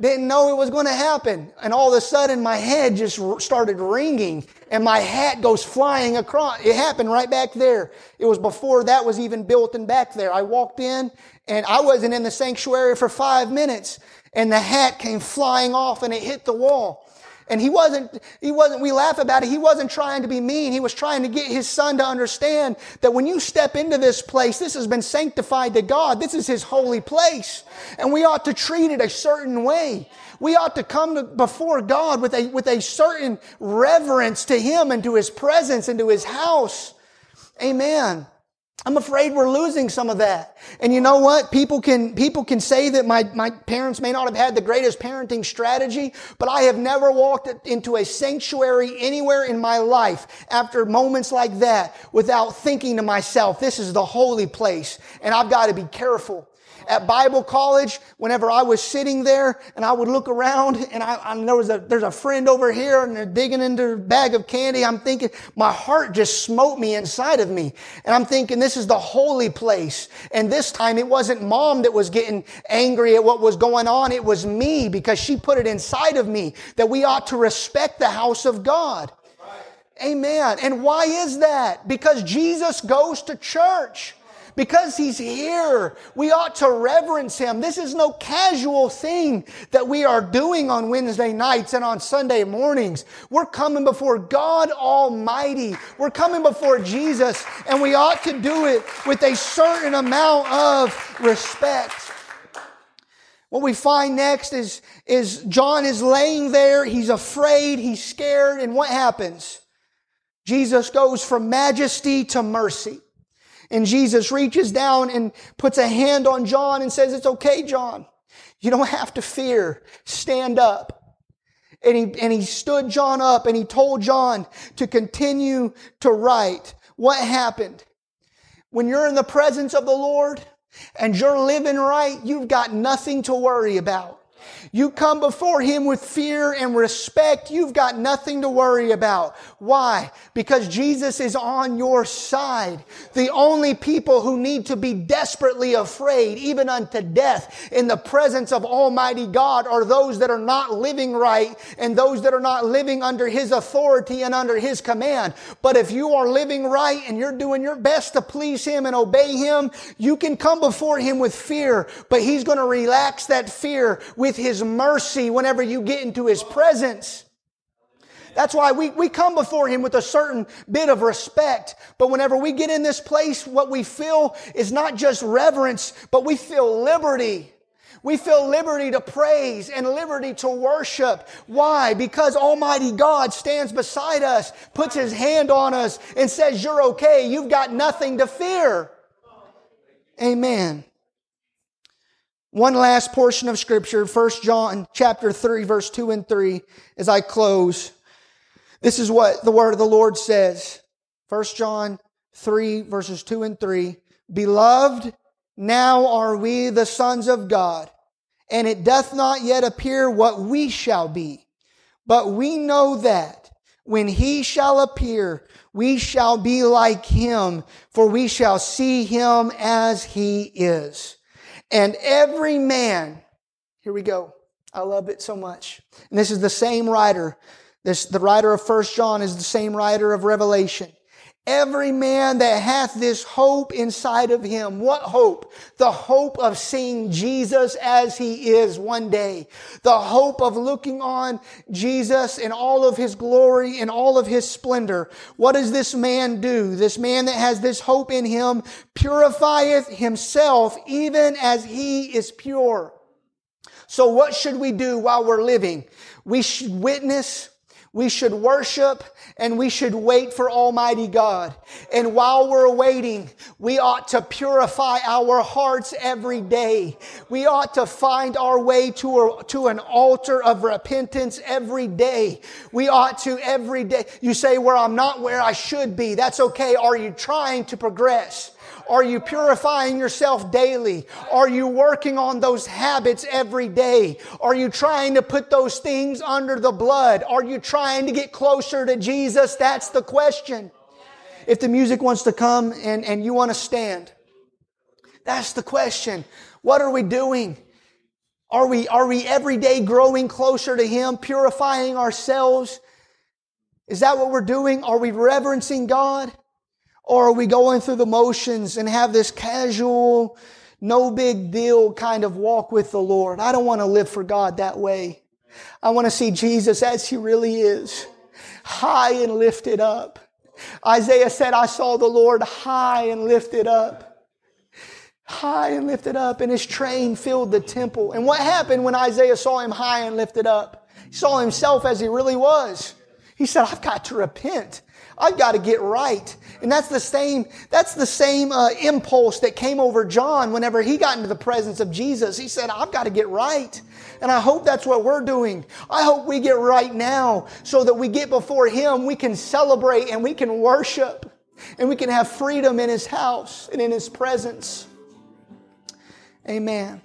Didn't know it was going to happen. And all of a sudden my head just started ringing and my hat goes flying across. It happened right back there. It was before that was even built and back there. I walked in and I wasn't in the sanctuary for five minutes and the hat came flying off and it hit the wall. And he wasn't, he wasn't, we laugh about it. He wasn't trying to be mean. He was trying to get his son to understand that when you step into this place, this has been sanctified to God. This is his holy place. And we ought to treat it a certain way. We ought to come before God with a, with a certain reverence to him and to his presence and to his house. Amen. I'm afraid we're losing some of that. And you know what? People can, people can say that my, my parents may not have had the greatest parenting strategy, but I have never walked into a sanctuary anywhere in my life after moments like that without thinking to myself, this is the holy place and I've got to be careful at Bible college, whenever I was sitting there and I would look around and I, I there was a, there's a friend over here and they're digging into a bag of candy. I'm thinking, my heart just smote me inside of me. And I'm thinking, this is the holy place. And this time it wasn't mom that was getting angry at what was going on. It was me because she put it inside of me that we ought to respect the house of God. Amen. And why is that? Because Jesus goes to church because he's here. We ought to reverence him. This is no casual thing that we are doing on Wednesday nights and on Sunday mornings. We're coming before God Almighty. We're coming before Jesus and we ought to do it with a certain amount of respect. What we find next is, is John is laying there. He's afraid. He's scared. And what happens? Jesus goes from majesty to mercy. And Jesus reaches down and puts a hand on John and says, it's okay, John. You don't have to fear. Stand up. And he, and he stood John up and he told John to continue to write. What happened? When you're in the presence of the Lord and you're living right, you've got nothing to worry about. You come before Him with fear and respect. You've got nothing to worry about. Why? Because Jesus is on your side. The only people who need to be desperately afraid, even unto death, in the presence of Almighty God are those that are not living right and those that are not living under His authority and under His command. But if you are living right and you're doing your best to please Him and obey Him, you can come before Him with fear, but He's going to relax that fear with His mercy whenever you get into His presence. That's why we, we come before Him with a certain bit of respect. But whenever we get in this place, what we feel is not just reverence, but we feel liberty. We feel liberty to praise and liberty to worship. Why? Because Almighty God stands beside us, puts His hand on us, and says, You're okay. You've got nothing to fear. Amen. One last portion of scripture, 1 John chapter 3 verse 2 and 3 as I close. This is what the word of the Lord says. 1 John 3 verses 2 and 3. Beloved, now are we the sons of God, and it doth not yet appear what we shall be. But we know that when he shall appear, we shall be like him, for we shall see him as he is. And every man, here we go. I love it so much. And this is the same writer. This, the writer of First John is the same writer of Revelation. Every man that hath this hope inside of him. What hope? The hope of seeing Jesus as he is one day. The hope of looking on Jesus in all of his glory and all of his splendor. What does this man do? This man that has this hope in him purifieth himself even as he is pure. So what should we do while we're living? We should witness we should worship and we should wait for Almighty God. And while we're waiting, we ought to purify our hearts every day. We ought to find our way to, a, to an altar of repentance every day. We ought to every day. You say, where well, I'm not where I should be. That's okay. Are you trying to progress? Are you purifying yourself daily? Are you working on those habits every day? Are you trying to put those things under the blood? Are you trying to get closer to Jesus? That's the question. If the music wants to come and, and you want to stand, that's the question. What are we doing? Are we, are we every day growing closer to Him, purifying ourselves? Is that what we're doing? Are we reverencing God? Or are we going through the motions and have this casual, no big deal kind of walk with the Lord? I don't want to live for God that way. I want to see Jesus as He really is, high and lifted up. Isaiah said, I saw the Lord high and lifted up high and lifted up, and his train filled the temple. And what happened when Isaiah saw him high and lifted up? He saw himself as he really was. He said, I've got to repent. I've got to get right. And that's the same, that's the same uh, impulse that came over John whenever he got into the presence of Jesus. He said, I've got to get right. And I hope that's what we're doing. I hope we get right now so that we get before him, we can celebrate and we can worship and we can have freedom in his house and in his presence. Amen.